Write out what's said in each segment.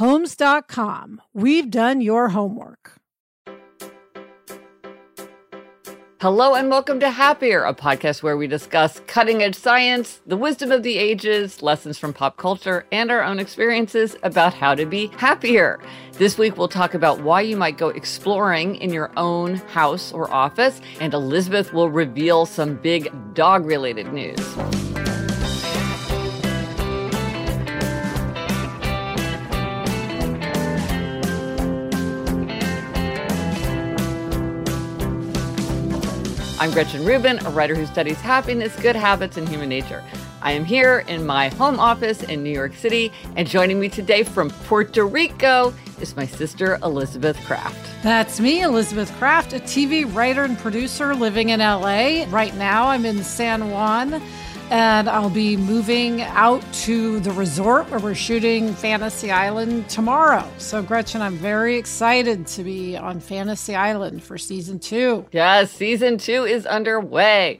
Homes.com. We've done your homework. Hello and welcome to Happier, a podcast where we discuss cutting edge science, the wisdom of the ages, lessons from pop culture, and our own experiences about how to be happier. This week we'll talk about why you might go exploring in your own house or office, and Elizabeth will reveal some big dog related news. I'm Gretchen Rubin, a writer who studies happiness, good habits, and human nature. I am here in my home office in New York City, and joining me today from Puerto Rico is my sister Elizabeth Craft. That's me, Elizabeth Craft, a TV writer and producer living in LA. Right now, I'm in San Juan and I'll be moving out to the resort where we're shooting Fantasy Island tomorrow. So, Gretchen, I'm very excited to be on Fantasy Island for season two. Yes, season two is underway.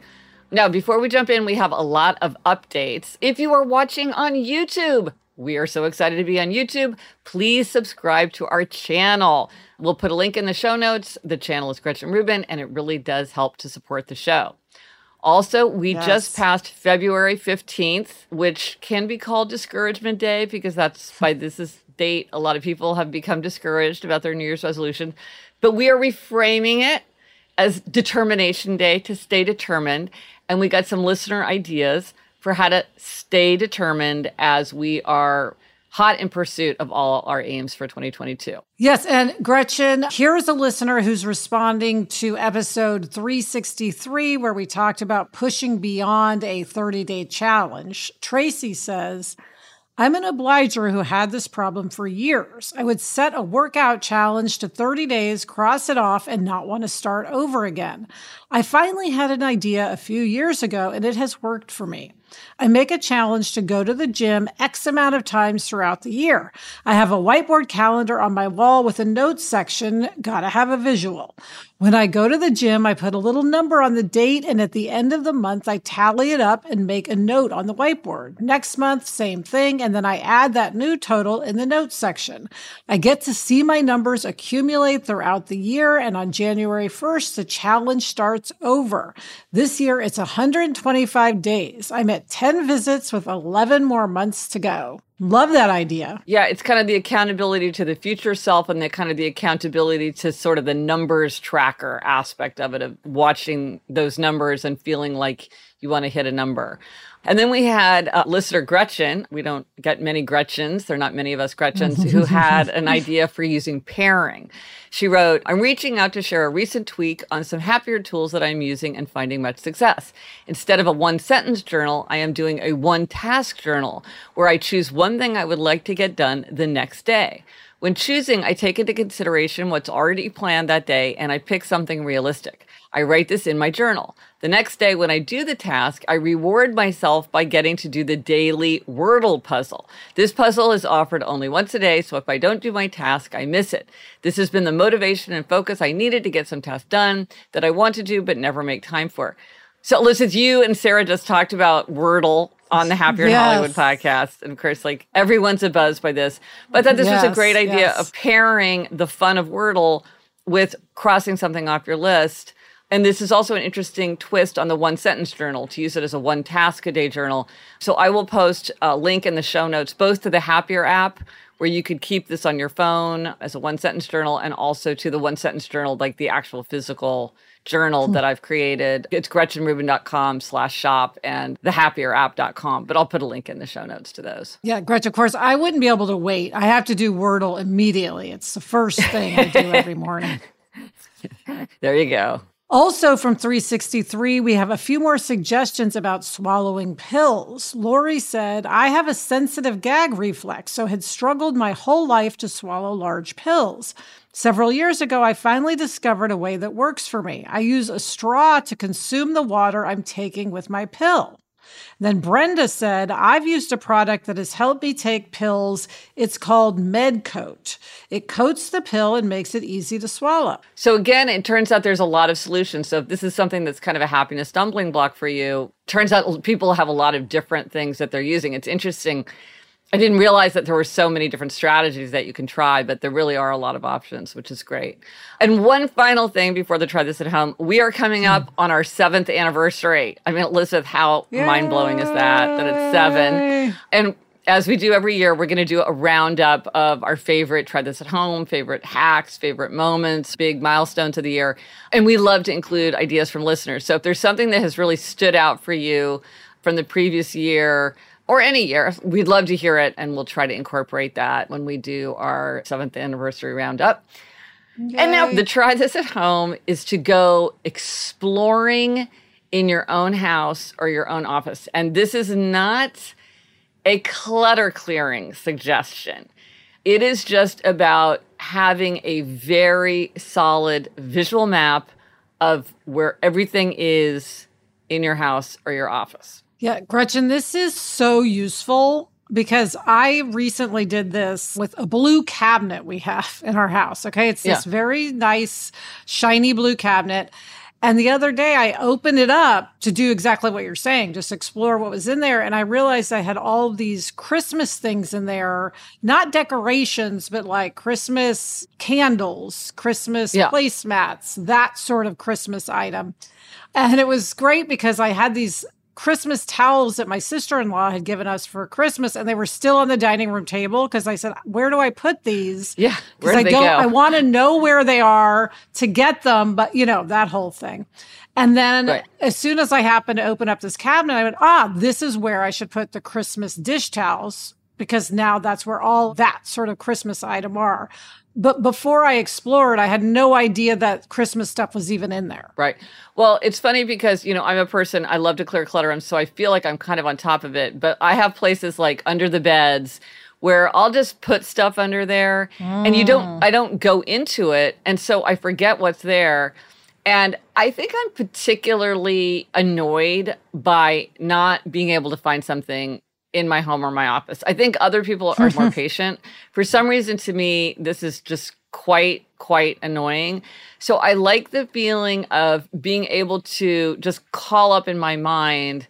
Now, before we jump in, we have a lot of updates. If you are watching on YouTube, we are so excited to be on YouTube. Please subscribe to our channel. We'll put a link in the show notes. The channel is Gretchen Rubin, and it really does help to support the show. Also, we yes. just passed February 15th, which can be called Discouragement Day because that's by this is date a lot of people have become discouraged about their New Year's resolution. But we are reframing it as Determination Day to stay determined. And we got some listener ideas for how to stay determined as we are hot in pursuit of all our aims for 2022. Yes. And Gretchen, here's a listener who's responding to episode 363, where we talked about pushing beyond a 30 day challenge. Tracy says, I'm an obliger who had this problem for years. I would set a workout challenge to 30 days, cross it off, and not want to start over again. I finally had an idea a few years ago, and it has worked for me. I make a challenge to go to the gym X amount of times throughout the year. I have a whiteboard calendar on my wall with a notes section. Gotta have a visual. When I go to the gym, I put a little number on the date, and at the end of the month, I tally it up and make a note on the whiteboard. Next month, same thing, and then I add that new total in the notes section. I get to see my numbers accumulate throughout the year, and on January 1st, the challenge starts over. This year, it's 125 days. I'm at 10 visits with 11 more months to go. Love that idea. Yeah, it's kind of the accountability to the future self and the kind of the accountability to sort of the numbers tracker aspect of it, of watching those numbers and feeling like you want to hit a number. And then we had uh, listener Gretchen. We don't get many Gretchens. There are not many of us Gretchens who had an idea for using pairing. She wrote, I'm reaching out to share a recent tweak on some happier tools that I'm using and finding much success. Instead of a one sentence journal, I am doing a one task journal where I choose one thing I would like to get done the next day. When choosing, I take into consideration what's already planned that day and I pick something realistic. I write this in my journal. The next day, when I do the task, I reward myself by getting to do the daily Wordle puzzle. This puzzle is offered only once a day, so if I don't do my task, I miss it. This has been the motivation and focus I needed to get some tasks done that I want to do but never make time for. So, Elizabeth, you and Sarah just talked about Wordle on the Happier yes. in Hollywood podcast. And of course, like everyone's a buzz by this. But I thought this yes, was a great idea yes. of pairing the fun of Wordle with crossing something off your list. And this is also an interesting twist on the one sentence journal to use it as a one task a day journal. So I will post a link in the show notes, both to the Happier app, where you could keep this on your phone as a one sentence journal, and also to the one sentence journal, like the actual physical journal hmm. that I've created. It's gretchenrubin.com slash shop and thehappierapp.com, but I'll put a link in the show notes to those. Yeah, Gretchen, of course, I wouldn't be able to wait. I have to do Wordle immediately. It's the first thing I do every morning. there you go. Also from 363, we have a few more suggestions about swallowing pills. Lori said, I have a sensitive gag reflex, so had struggled my whole life to swallow large pills. Several years ago, I finally discovered a way that works for me. I use a straw to consume the water I'm taking with my pill. Then Brenda said, I've used a product that has helped me take pills. It's called MedCoat. It coats the pill and makes it easy to swallow. So, again, it turns out there's a lot of solutions. So, if this is something that's kind of a happiness stumbling block for you, turns out people have a lot of different things that they're using. It's interesting I didn't realize that there were so many different strategies that you can try, but there really are a lot of options, which is great. And one final thing before the try this at home, we are coming up hmm. on our seventh anniversary. I mean, Elizabeth, how mind blowing is that? That it's seven. And as we do every year, we're going to do a roundup of our favorite try this at home, favorite hacks, favorite moments, big milestones of the year. And we love to include ideas from listeners. So if there's something that has really stood out for you from the previous year, or any year. We'd love to hear it, and we'll try to incorporate that when we do our seventh anniversary roundup. Yay. And now the try this at home is to go exploring in your own house or your own office. And this is not a clutter clearing suggestion. It is just about having a very solid visual map of where everything is in your house or your office. Yeah, Gretchen, this is so useful because I recently did this with a blue cabinet we have in our house. Okay. It's this yeah. very nice, shiny blue cabinet. And the other day I opened it up to do exactly what you're saying, just explore what was in there. And I realized I had all these Christmas things in there, not decorations, but like Christmas candles, Christmas yeah. placemats, that sort of Christmas item. And it was great because I had these Christmas towels that my sister in law had given us for Christmas, and they were still on the dining room table because I said, "Where do I put these?" Yeah, because I don't. I want to know where they are to get them, but you know that whole thing. And then right. as soon as I happened to open up this cabinet, I went, "Ah, this is where I should put the Christmas dish towels." Because now that's where all that sort of Christmas item are but before I explored, I had no idea that Christmas stuff was even in there. Right. Well, it's funny because, you know, I'm a person, I love to clear clutter, and so I feel like I'm kind of on top of it. But I have places like under the beds where I'll just put stuff under there mm. and you don't, mm. I don't go into it. And so I forget what's there. And I think I'm particularly annoyed by not being able to find something in my home or my office. I think other people are more patient. For some reason, to me, this is just quite, quite annoying. So I like the feeling of being able to just call up in my mind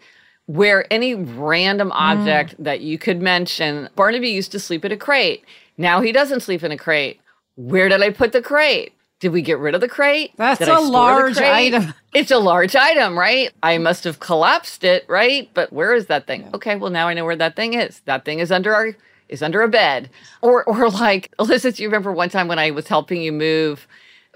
where any random object mm. that you could mention. Barnaby used to sleep in a crate. Now he doesn't sleep in a crate. Where did I put the crate? Did we get rid of the crate? That's Did a large item. It's a large item, right? I must have collapsed it, right? But where is that thing? Yeah. Okay, well now I know where that thing is. That thing is under our is under a bed. Or or like Elizabeth, you remember one time when I was helping you move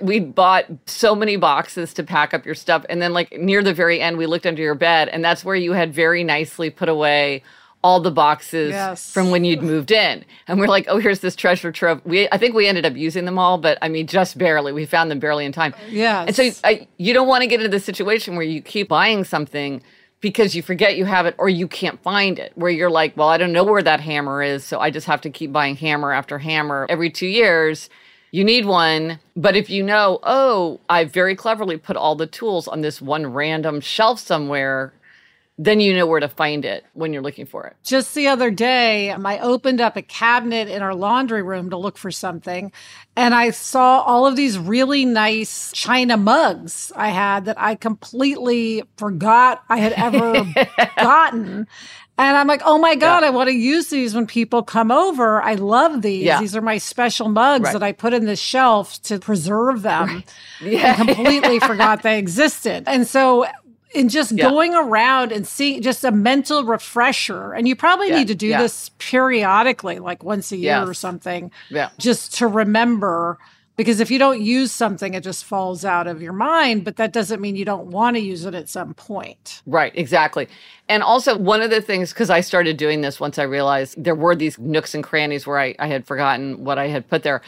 we bought so many boxes to pack up your stuff and then like near the very end we looked under your bed and that's where you had very nicely put away all the boxes yes. from when you'd moved in. And we're like, oh, here's this treasure trove. We, I think we ended up using them all, but I mean, just barely. We found them barely in time. Yeah. And so I, you don't want to get into the situation where you keep buying something because you forget you have it or you can't find it where you're like well i don't know where that hammer is so i just have to keep buying hammer after hammer every two years you need one but if you know oh i very cleverly put all the tools on this one random shelf somewhere then you know where to find it when you're looking for it. Just the other day, I opened up a cabinet in our laundry room to look for something, and I saw all of these really nice china mugs I had that I completely forgot I had ever gotten. And I'm like, oh my God, yeah. I want to use these when people come over. I love these. Yeah. These are my special mugs right. that I put in the shelf to preserve them. Right. Yeah. I completely forgot they existed. And so and just yeah. going around and seeing just a mental refresher. And you probably yeah. need to do yeah. this periodically, like once a year yes. or something, yeah. just to remember. Because if you don't use something, it just falls out of your mind, but that doesn't mean you don't want to use it at some point. Right, exactly. And also, one of the things, because I started doing this once I realized there were these nooks and crannies where I, I had forgotten what I had put there.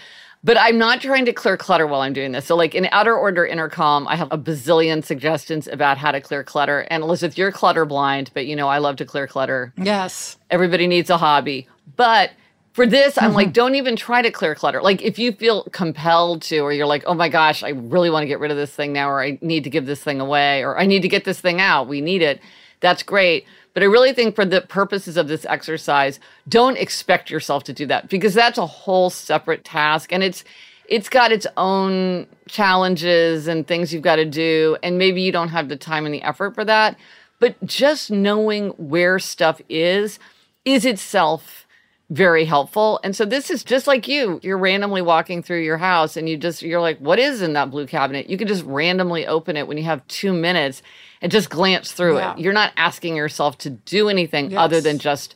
But I'm not trying to clear clutter while I'm doing this. So, like in Outer Order Inner Calm, I have a bazillion suggestions about how to clear clutter. And Elizabeth, you're clutter blind, but you know, I love to clear clutter. Yes. Everybody needs a hobby. But for this, I'm mm-hmm. like, don't even try to clear clutter. Like, if you feel compelled to, or you're like, oh my gosh, I really want to get rid of this thing now, or I need to give this thing away, or I need to get this thing out, we need it. That's great. But I really think for the purposes of this exercise, don't expect yourself to do that because that's a whole separate task and it's it's got its own challenges and things you've got to do and maybe you don't have the time and the effort for that. But just knowing where stuff is is itself very helpful. And so this is just like you. You're randomly walking through your house and you just you're like, what is in that blue cabinet? You can just randomly open it when you have two minutes and just glance through yeah. it. You're not asking yourself to do anything yes. other than just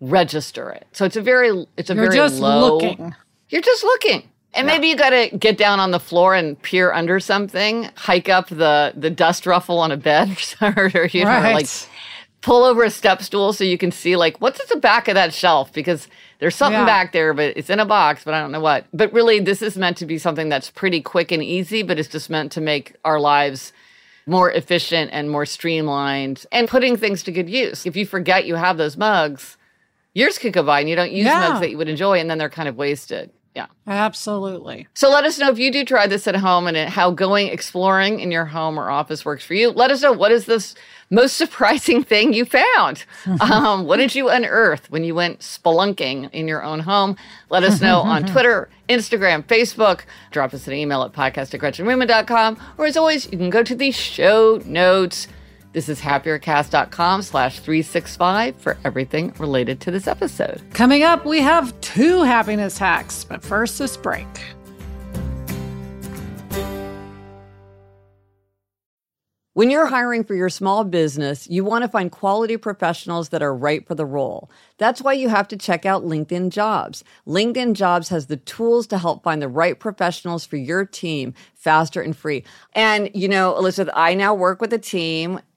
register it. So it's a very it's a you're very just low. Looking. You're just looking. And yeah. maybe you got to get down on the floor and peer under something, hike up the the dust ruffle on a bed, or, or you right. know, like pull over a step stool so you can see like what's at the back of that shelf because there's something yeah. back there, but it's in a box, but I don't know what. But really, this is meant to be something that's pretty quick and easy, but it's just meant to make our lives more efficient and more streamlined and putting things to good use. If you forget you have those mugs, years could go by and you don't use yeah. mugs that you would enjoy and then they're kind of wasted. Yeah. Absolutely. So let us know if you do try this at home and how going exploring in your home or office works for you. Let us know what is this most surprising thing you found. um, what did you unearth when you went spelunking in your own home? Let us know on Twitter, Instagram, Facebook. Drop us an email at podcast at gretchenrubin.com. Or as always, you can go to the show notes this is happiercast.com slash 365 for everything related to this episode. Coming up, we have two happiness hacks, but first, this break. When you're hiring for your small business, you want to find quality professionals that are right for the role. That's why you have to check out LinkedIn Jobs. LinkedIn Jobs has the tools to help find the right professionals for your team faster and free. And, you know, Elizabeth, I now work with a team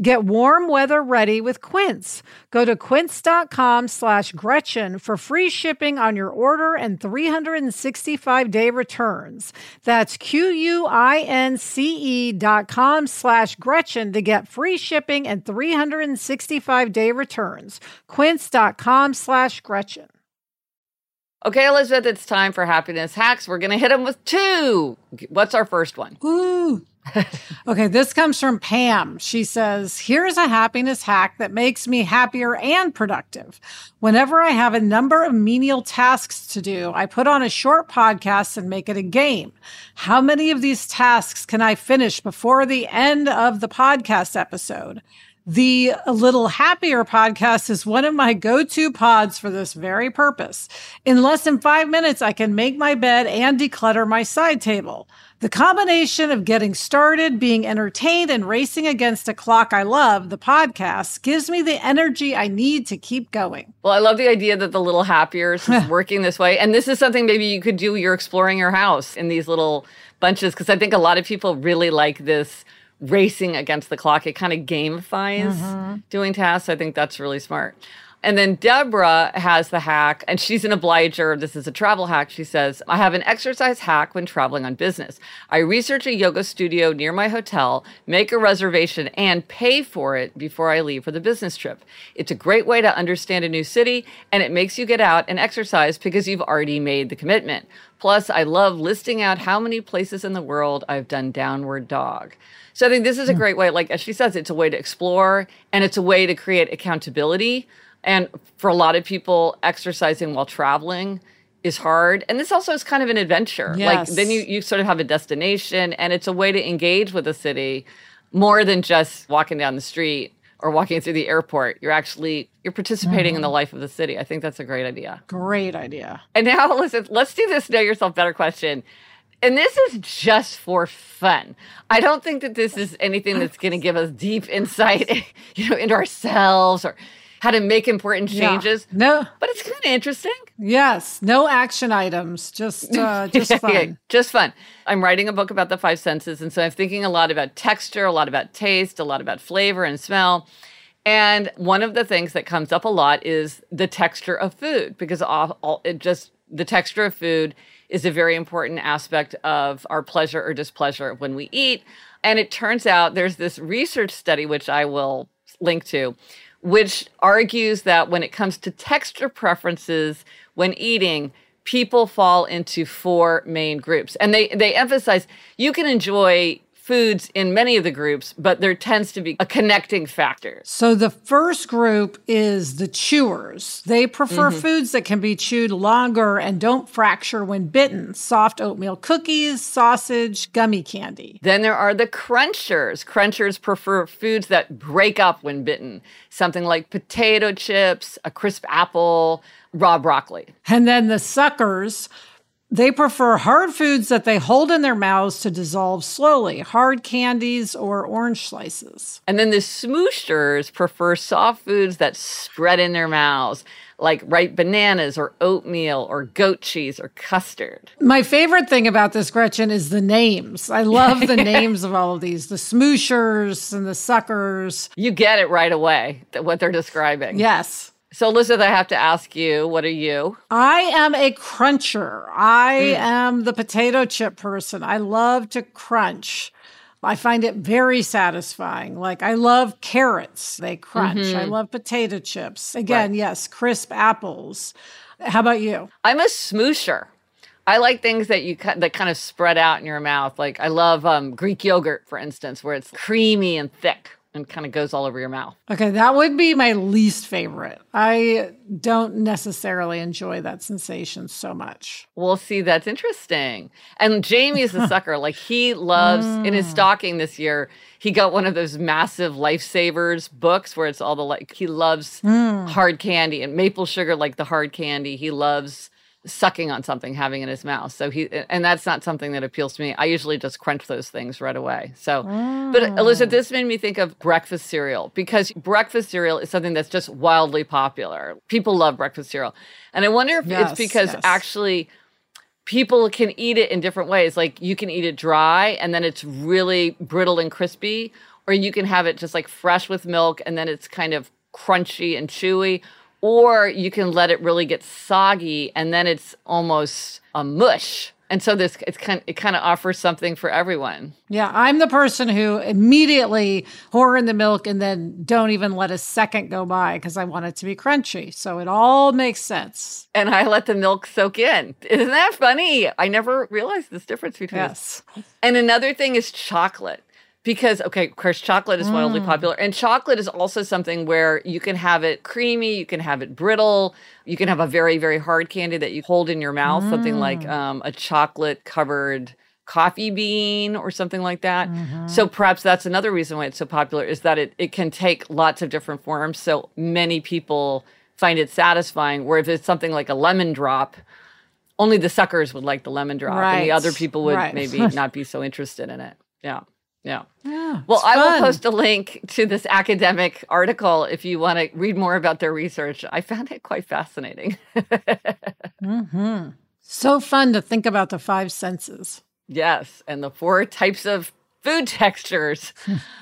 Get warm weather ready with Quince. Go to quince.com slash Gretchen for free shipping on your order and 365 day returns. That's Q-U-I-N-C-E dot com slash Gretchen to get free shipping and 365 day returns. Quince.com slash Gretchen. Okay, Elizabeth, it's time for happiness hacks. We're going to hit them with two. What's our first one? Ooh. okay, this comes from Pam. She says, Here's a happiness hack that makes me happier and productive. Whenever I have a number of menial tasks to do, I put on a short podcast and make it a game. How many of these tasks can I finish before the end of the podcast episode? The A Little Happier podcast is one of my go to pods for this very purpose. In less than five minutes, I can make my bed and declutter my side table. The combination of getting started, being entertained, and racing against a clock I love, the podcast, gives me the energy I need to keep going. Well, I love the idea that the Little Happier is working this way. And this is something maybe you could do. You're exploring your house in these little bunches, because I think a lot of people really like this racing against the clock. It kind of gamifies mm-hmm. doing tasks. I think that's really smart. And then Deborah has the hack, and she's an obliger. This is a travel hack. She says, I have an exercise hack when traveling on business. I research a yoga studio near my hotel, make a reservation, and pay for it before I leave for the business trip. It's a great way to understand a new city, and it makes you get out and exercise because you've already made the commitment. Plus, I love listing out how many places in the world I've done downward dog. So I think this is a hmm. great way, like as she says, it's a way to explore and it's a way to create accountability. And for a lot of people, exercising while traveling is hard. And this also is kind of an adventure. Yes. Like then you, you sort of have a destination and it's a way to engage with the city more than just walking down the street or walking through the airport. You're actually you're participating mm-hmm. in the mm-hmm. life of the city. I think that's a great idea. Great idea. And now listen, let's do this know yourself better question and this is just for fun. I don't think that this is anything that's going to give us deep insight, you know, into ourselves or how to make important changes. Yeah. No, but it's kind of interesting. Yes, no action items, just uh, just fun. yeah, just fun. I'm writing a book about the five senses, and so I'm thinking a lot about texture, a lot about taste, a lot about flavor and smell. And one of the things that comes up a lot is the texture of food, because all, all, it just the texture of food is a very important aspect of our pleasure or displeasure when we eat. And it turns out there's this research study, which I will link to, which argues that when it comes to texture preferences when eating, people fall into four main groups. And they, they emphasize you can enjoy foods in many of the groups, but there tends to be a connecting factor. So the first group is the chewers. They prefer mm-hmm. foods that can be chewed longer and don't fracture when bitten. Soft oatmeal cookies, sausage, gummy candy. Then there are the crunchers. Crunchers prefer foods that break up when bitten. Something like potato chips, a crisp apple, raw broccoli. And then the suckers they prefer hard foods that they hold in their mouths to dissolve slowly, hard candies or orange slices. And then the smooshers prefer soft foods that spread in their mouths, like ripe bananas or oatmeal or goat cheese or custard. My favorite thing about this, Gretchen, is the names. I love the names of all of these the smooshers and the suckers. You get it right away, what they're describing. Yes. So, Elizabeth, I have to ask you, what are you? I am a cruncher. I mm. am the potato chip person. I love to crunch. I find it very satisfying. Like, I love carrots, they crunch. Mm-hmm. I love potato chips. Again, right. yes, crisp apples. How about you? I'm a smoosher. I like things that you that kind of spread out in your mouth. Like I love um, Greek yogurt, for instance, where it's creamy and thick and kind of goes all over your mouth. Okay, that would be my least favorite. I don't necessarily enjoy that sensation so much. We'll see, that's interesting. And Jamie is a sucker. like he loves in his mm. stocking this year, he got one of those massive lifesavers books where it's all the like he loves mm. hard candy and maple sugar like the hard candy. He loves sucking on something, having in his mouth. So he, and that's not something that appeals to me. I usually just crunch those things right away. So, mm. but Elizabeth, this made me think of breakfast cereal because breakfast cereal is something that's just wildly popular. People love breakfast cereal. And I wonder if yes, it's because yes. actually people can eat it in different ways. Like you can eat it dry and then it's really brittle and crispy, or you can have it just like fresh with milk and then it's kind of crunchy and chewy or you can let it really get soggy and then it's almost a mush and so this it's kind it kind of offers something for everyone. Yeah, I'm the person who immediately pour in the milk and then don't even let a second go by because I want it to be crunchy. So it all makes sense. And I let the milk soak in. Isn't that funny? I never realized this difference between Yes. And another thing is chocolate because okay of course chocolate is wildly mm. popular and chocolate is also something where you can have it creamy you can have it brittle you can have a very very hard candy that you hold in your mouth mm. something like mm. um, a chocolate covered coffee bean or something like that mm-hmm. so perhaps that's another reason why it's so popular is that it, it can take lots of different forms so many people find it satisfying where if it's something like a lemon drop only the suckers would like the lemon drop right. and the other people would right. maybe not be so interested in it yeah yeah. Yeah. Well, I will post a link to this academic article if you want to read more about their research. I found it quite fascinating. mm-hmm. So fun to think about the five senses. Yes, and the four types of food textures.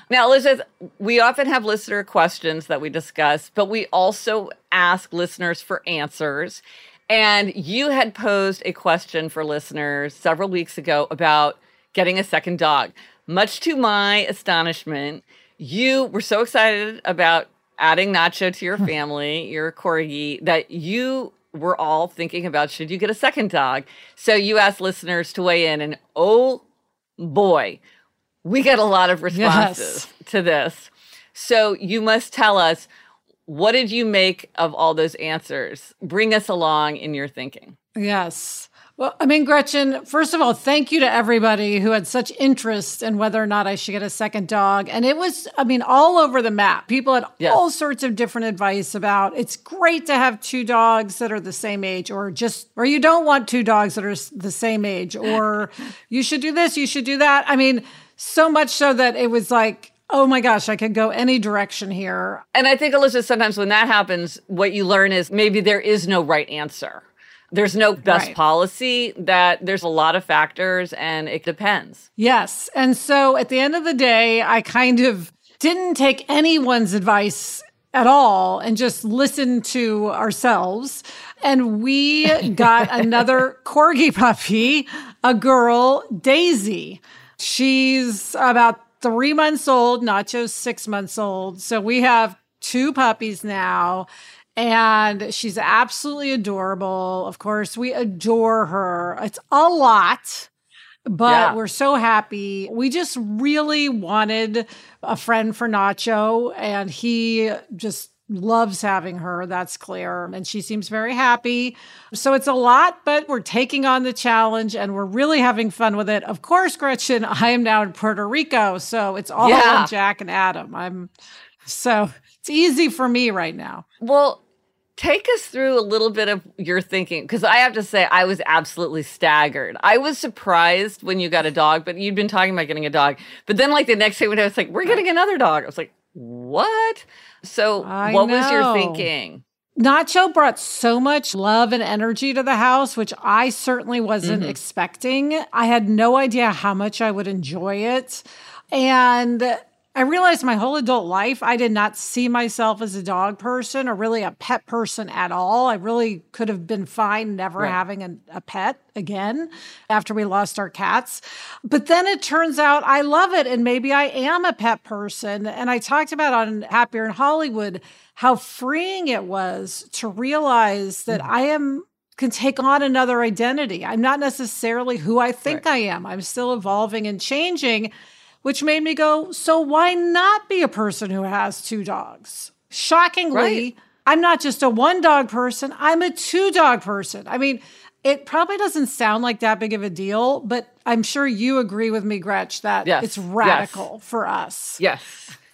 now, Elizabeth, we often have listener questions that we discuss, but we also ask listeners for answers. And you had posed a question for listeners several weeks ago about getting a second dog much to my astonishment, you were so excited about adding Nacho to your family, your corgi, that you were all thinking about should you get a second dog. So you asked listeners to weigh in, and oh boy, we get a lot of responses yes. to this. So you must tell us what did you make of all those answers? Bring us along in your thinking. Yes. Well, I mean, Gretchen, first of all, thank you to everybody who had such interest in whether or not I should get a second dog. And it was, I mean, all over the map. People had yes. all sorts of different advice about it's great to have two dogs that are the same age, or just, or you don't want two dogs that are the same age, or you should do this, you should do that. I mean, so much so that it was like, Oh my gosh, I could go any direction here. And I think, Elizabeth, sometimes when that happens, what you learn is maybe there is no right answer. There's no best right. policy, that there's a lot of factors and it depends. Yes. And so at the end of the day, I kind of didn't take anyone's advice at all and just listened to ourselves. And we got another corgi puppy, a girl, Daisy. She's about three months old, Nacho's six months old. So we have two puppies now and she's absolutely adorable. Of course, we adore her. It's a lot, but yeah. we're so happy. We just really wanted a friend for Nacho, and he just loves having her. That's clear. And she seems very happy. So it's a lot, but we're taking on the challenge and we're really having fun with it. Of course, Gretchen, I am now in Puerto Rico. So it's all yeah. on Jack and Adam. I'm so it's easy for me right now. Well, Take us through a little bit of your thinking because I have to say I was absolutely staggered. I was surprised when you got a dog, but you'd been talking about getting a dog. But then, like the next day when I was like, "We're getting another dog," I was like, "What?" So, I what know. was your thinking? Nacho brought so much love and energy to the house, which I certainly wasn't mm-hmm. expecting. I had no idea how much I would enjoy it. And I realized my whole adult life, I did not see myself as a dog person or really a pet person at all. I really could have been fine never right. having a, a, pet again after we lost our cats. But then it turns out I love it and maybe I am a pet person. And I talked about on Happier in Hollywood how freeing it was to realize that mm-hmm. I am can take on another identity. I'm not necessarily who I think right. I am. I'm still evolving and changing which made me go, so why not be a person who has two dogs? Shockingly, right. I'm not just a one dog person, I'm a two dog person. I mean, it probably doesn't sound like that big of a deal, but I'm sure you agree with me, Gretch, that yes. it's radical yes. for us. Yes.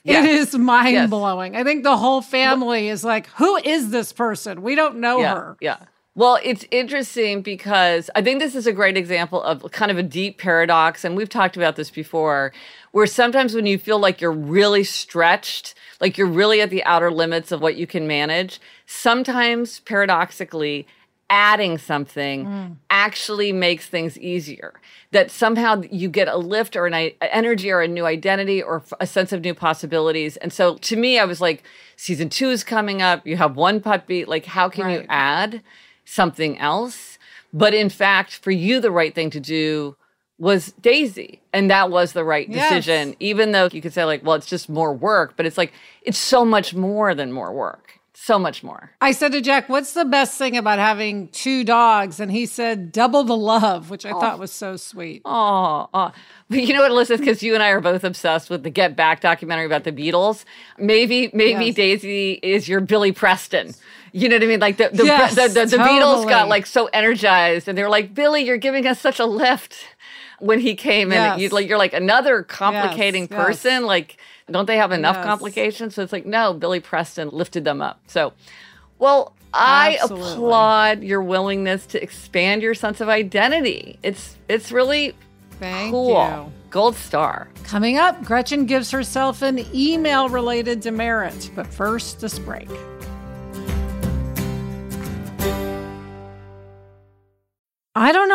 Yes. It is mind blowing. Yes. I think the whole family is like, who is this person? We don't know yeah. her. Yeah. Well, it's interesting because I think this is a great example of kind of a deep paradox. And we've talked about this before, where sometimes when you feel like you're really stretched, like you're really at the outer limits of what you can manage, sometimes paradoxically, adding something mm. actually makes things easier. That somehow you get a lift or an energy or a new identity or a sense of new possibilities. And so to me, I was like, season two is coming up. You have one puppy. Like, how can right. you add something else? But in fact, for you, the right thing to do was Daisy. And that was the right decision, yes. even though you could say, like, well, it's just more work, but it's like, it's so much more than more work so much more. I said to Jack, "What's the best thing about having two dogs?" And he said, "Double the love," which I oh. thought was so sweet. Oh, oh. But you know what, Alyssa? Because you and I are both obsessed with the Get Back documentary about the Beatles. Maybe, maybe yes. Daisy is your Billy Preston. You know what I mean? Like the the, yes, the, the, the totally. Beatles got like so energized, and they were like, "Billy, you're giving us such a lift." When he came, yes. and you, like you're like another complicating person, like don't they have enough yes. complications? So it's like, no, Billy Preston lifted them up. So, well, I Absolutely. applaud your willingness to expand your sense of identity. It's it's really Thank cool. You. Gold star. Coming up, Gretchen gives herself an email related demerit. But first, this break. I don't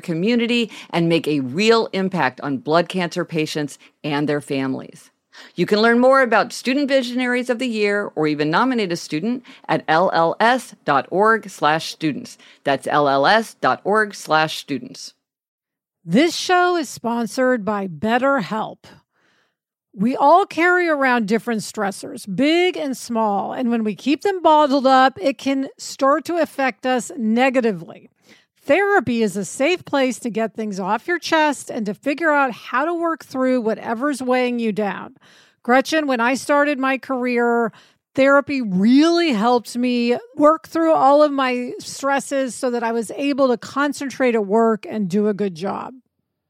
community and make a real impact on blood cancer patients and their families. You can learn more about Student Visionaries of the Year or even nominate a student at lls.org/students. That's lls.org/students. This show is sponsored by BetterHelp. We all carry around different stressors, big and small, and when we keep them bottled up, it can start to affect us negatively. Therapy is a safe place to get things off your chest and to figure out how to work through whatever's weighing you down. Gretchen, when I started my career, therapy really helped me work through all of my stresses so that I was able to concentrate at work and do a good job.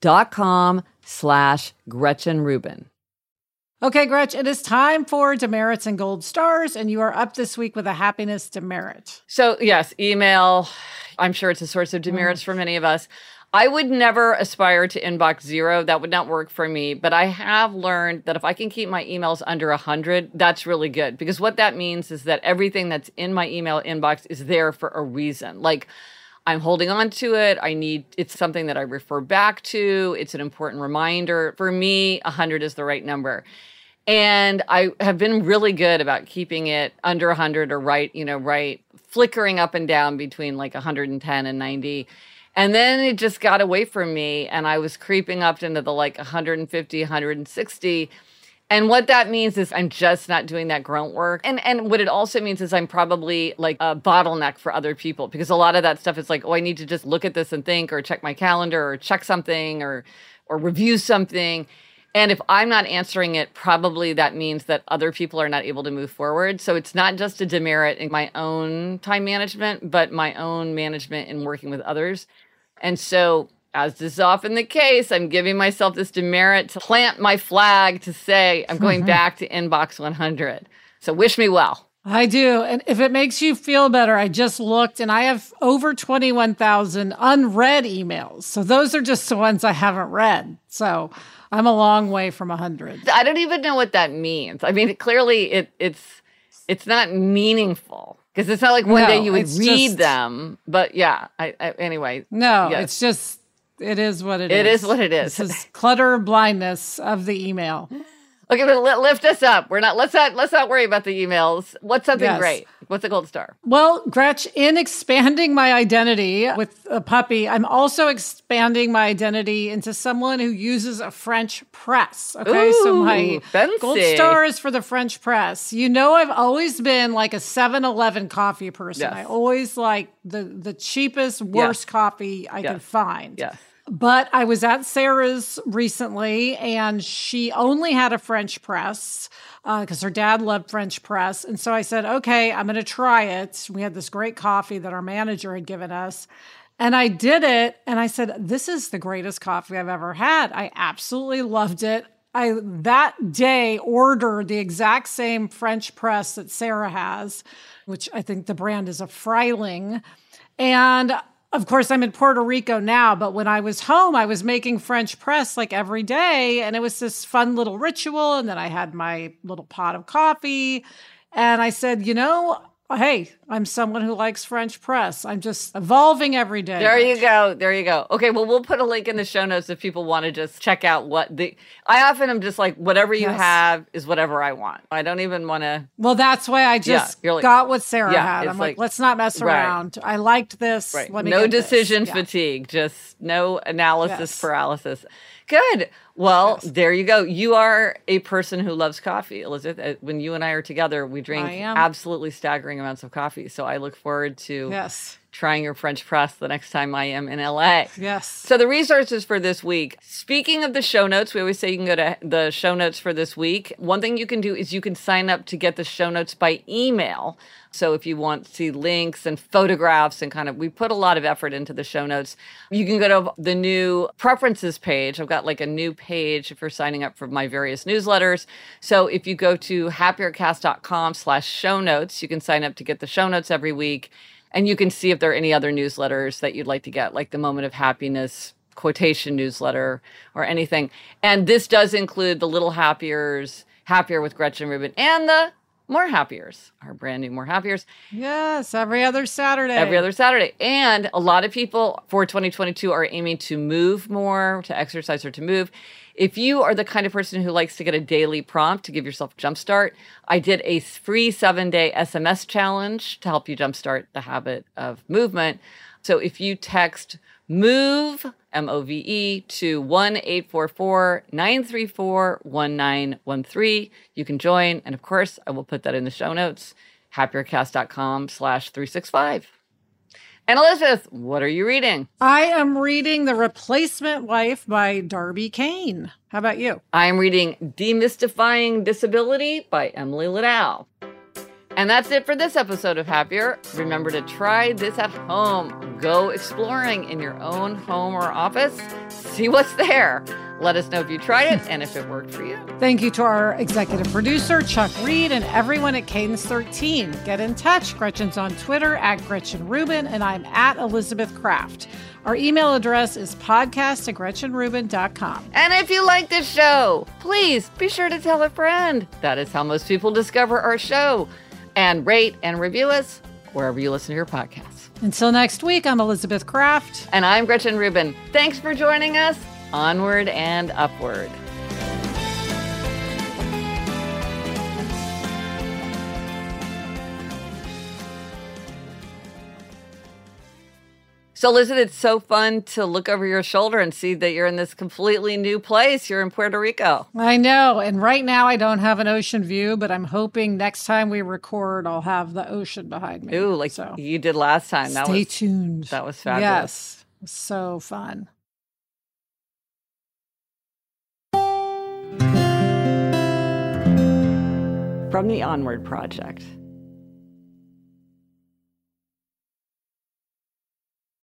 dot com slash Gretchen Rubin. Okay, Gretchen, it is time for demerits and gold stars, and you are up this week with a happiness demerit. So, yes, email. I'm sure it's a source of demerits mm. for many of us. I would never aspire to inbox zero. That would not work for me. But I have learned that if I can keep my emails under 100, that's really good. Because what that means is that everything that's in my email inbox is there for a reason. Like, I'm holding on to it. I need it's something that I refer back to. It's an important reminder. For me, 100 is the right number. And I have been really good about keeping it under 100 or right, you know, right flickering up and down between like 110 and 90. And then it just got away from me and I was creeping up into the like 150, 160 and what that means is I'm just not doing that grunt work. And and what it also means is I'm probably like a bottleneck for other people because a lot of that stuff is like, oh, I need to just look at this and think or check my calendar or check something or or review something. And if I'm not answering it, probably that means that other people are not able to move forward. So it's not just a demerit in my own time management, but my own management in working with others. And so as is often the case, I'm giving myself this demerit to plant my flag to say I'm going mm-hmm. back to inbox 100. So wish me well. I do. And if it makes you feel better, I just looked and I have over 21,000 unread emails. So those are just the ones I haven't read. So I'm a long way from 100. I don't even know what that means. I mean, clearly it, it's it's not meaningful because it's not like one No, day you would read just- them. But yeah, I, I anyway. No, Yes. it's just, it is what it is. It is what it is. This is clutter blindness of the email. Okay, but lift us up. We're not. Let's not. Let's not worry about the emails. What's something Yes. great? What's a gold star? Well, Gretch, in expanding my identity with a puppy, I'm also expanding my identity into someone who uses a French press. Okay. so my fancy. gold star is for the French press. You know, I've always been like a 7 Eleven coffee person. Yes. I always like the, the cheapest, worst coffee I Yes. could find. Yes. But I was at Sarah's recently, and she only had a French press uh, because her dad loved French press. And so I said, okay, I'm going to try it. We had this great coffee that our manager had given us. And I did it, and I said, this is the greatest coffee I've ever had. I absolutely loved it. I that day ordered the exact same French press that Sarah has, which I think the brand is a Frieling. And of course, I'm in Puerto Rico now, but when I was home, I was making French press like every day. And it was this fun little ritual. And then I had my little pot of coffee. And I said, you know, Oh, hey, I'm someone who likes French press. I'm just evolving every day. There you go. There you go. Okay, well, we'll put a link in the show notes if people want to just check out what the. I often am just like, whatever you Yes. have is whatever I want. I don't even want to. Well, that's why I just you're like- got what Sarah Yeah, had. I'm like, like- let's not mess Right. around. I liked this. Right. Let me No get this. decision Yeah. fatigue, just no analysis Yes. paralysis. Good. Well, there you go. You are a person who loves coffee, Elizabeth. Uh, When you and I are together, we drink absolutely staggering amounts of coffee. So I look forward to Yes. trying your French press the next time I am in LA. Yes. So the resources for this week. Speaking of the show notes, we always say you can go to the show notes for this week. One thing you can do is you can sign up to get the show notes by email. So if you want to see links and photographs and kind of we put a lot of effort into the show notes. You can go to the new preferences page. I've got like a new page for signing up for my various newsletters. So if you go to happiercast.com slash show notes, you can sign up to get the show notes every week. And you can see if there are any other newsletters that you'd like to get, like the Moment of Happiness quotation newsletter or anything. And this does include the Little Happiers, Happier with Gretchen Rubin, and the More Happiers, our brand new More Happiers, Yes. Every other Saturday. every other Saturday. And a lot of people for 2022 are aiming to move more, to exercise or to move. If you are the kind of person who likes to get a daily prompt to give yourself a jumpstart, I did a free seven day SMS challenge to help you jumpstart the habit of movement. So if you text MOVE, M O V E, to 1 844 934 1913, you can join. And of course, I will put that in the show notes happiercast.com slash 365. And Elizabeth, what are you reading? I am reading The Replacement Wife by Darby Kane. How about you? I'm reading Demystifying Disability by Emily Ladau. And that's it for this episode of Happier. Remember to try this at home. Go exploring in your own home or office. See what's there. Let us know if you tried it and if it worked for you. Thank you to our executive producer, Chuck Reed, and everyone at Cadence 13. Get in touch. Gretchen's on Twitter at Gretchen Rubin, and I'm at Elizabeth Craft. Our email address is podcast at GretchenRubin.com. And if you like this show, please be sure to tell a friend. That is how most people discover our show. And rate and review us wherever you listen to your podcasts. Until next week, I'm Elizabeth Craft. And I'm Gretchen Rubin. Thanks for joining us. Onward and upward. So, listen, it's so fun to look over your shoulder and see that you're in this completely new place. You're in Puerto Rico. I know. And right now, I don't have an ocean view, but I'm hoping next time we record, I'll have the ocean behind me. Ooh, like so. you did last time. That Stay was tuned. that was fabulous. Yes. So fun. from the Onward Project.